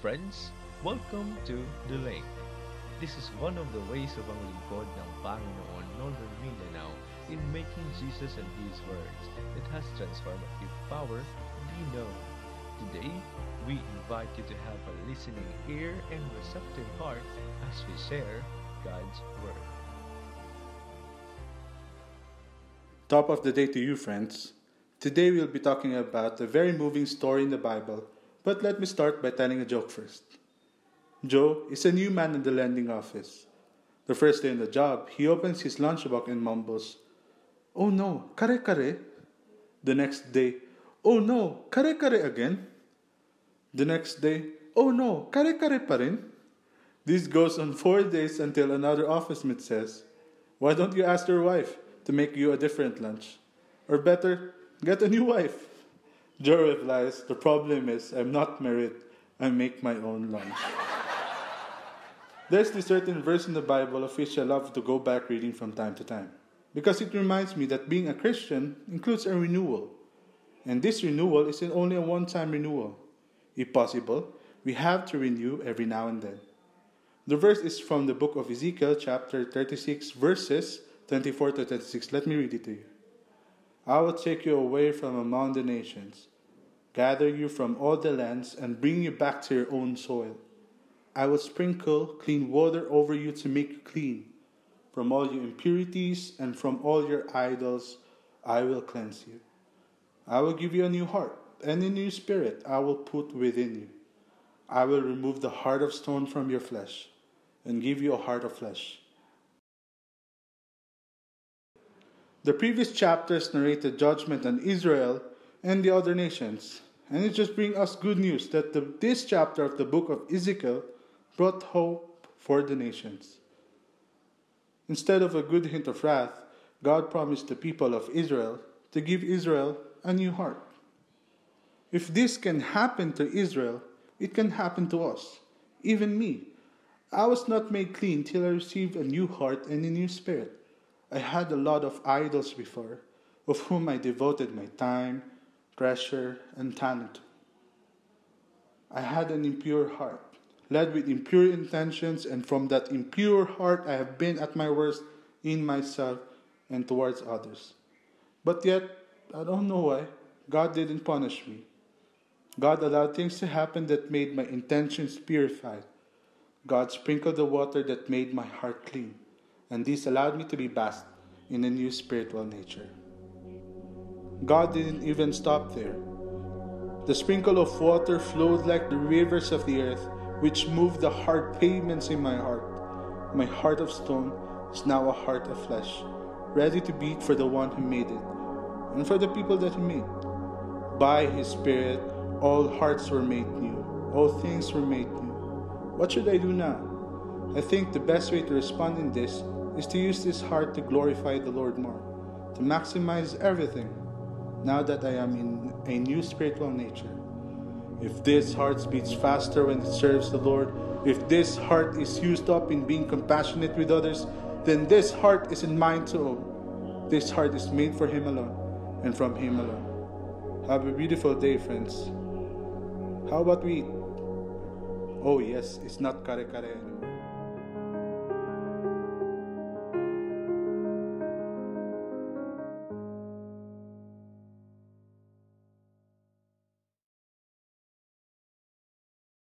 friends, welcome to The Link. This is one of the ways of ang lingkod ng Panginoon Northern Mindanao in making Jesus and His words that has transformative power be known. Today, we invite you to have a listening ear and receptive heart as we share God's Word. Top of the day to you, friends. Today we'll be talking about a very moving story in the Bible, but let me start by telling a joke first. Joe is a new man in the lending office. The first day on the job, he opens his lunchbox and mumbles, Oh no, kare kare. The next day, Oh no, kare kare again. The next day, Oh no, kare kare pa rin. This goes on four days until another office mate says, Why don't you ask your wife to make you a different lunch? Or better, get a new wife. Joe replies, The problem is I'm not married. I make my own lunch. There's this certain verse in the Bible of which I love to go back reading from time to time because it reminds me that being a Christian includes a renewal. And this renewal isn't only a one time renewal. If possible, we have to renew every now and then. The verse is from the book of Ezekiel, chapter 36, verses 24 to 36. Let me read it to you. I will take you away from among the nations, gather you from all the lands, and bring you back to your own soil. I will sprinkle clean water over you to make you clean. From all your impurities and from all your idols, I will cleanse you. I will give you a new heart, and a new spirit I will put within you. I will remove the heart of stone from your flesh, and give you a heart of flesh. The previous chapters narrated judgment on Israel and the other nations, and it just brings us good news that the, this chapter of the book of Ezekiel brought hope for the nations. Instead of a good hint of wrath, God promised the people of Israel to give Israel a new heart. If this can happen to Israel, it can happen to us, even me. I was not made clean till I received a new heart and a new spirit. I had a lot of idols before, of whom I devoted my time, treasure, and talent. I had an impure heart, led with impure intentions, and from that impure heart I have been at my worst in myself and towards others. But yet, I don't know why, God didn't punish me. God allowed things to happen that made my intentions purified. God sprinkled the water that made my heart clean, and this allowed me to be bathed in a new spiritual nature. God didn't even stop there. The sprinkle of water flowed like the rivers of the earth, which moved the hard pavements in my heart. My heart of stone is now a heart of flesh, ready to beat for the one who made it, and for the people that he made. By his Spirit, all hearts were made new, all things were made new. What should I do now? I think the best way to respond in this is to use this heart to glorify the Lord more, to maximize everything, now that I am in a new spiritual nature. If this heart beats faster when it serves the Lord, if this heart is used up in being compassionate with others, then this heart is in mine to own. This heart is made for Him alone and from Him alone. Have a beautiful day, friends. How about we? Oh, yes, it's not kare kare anymore.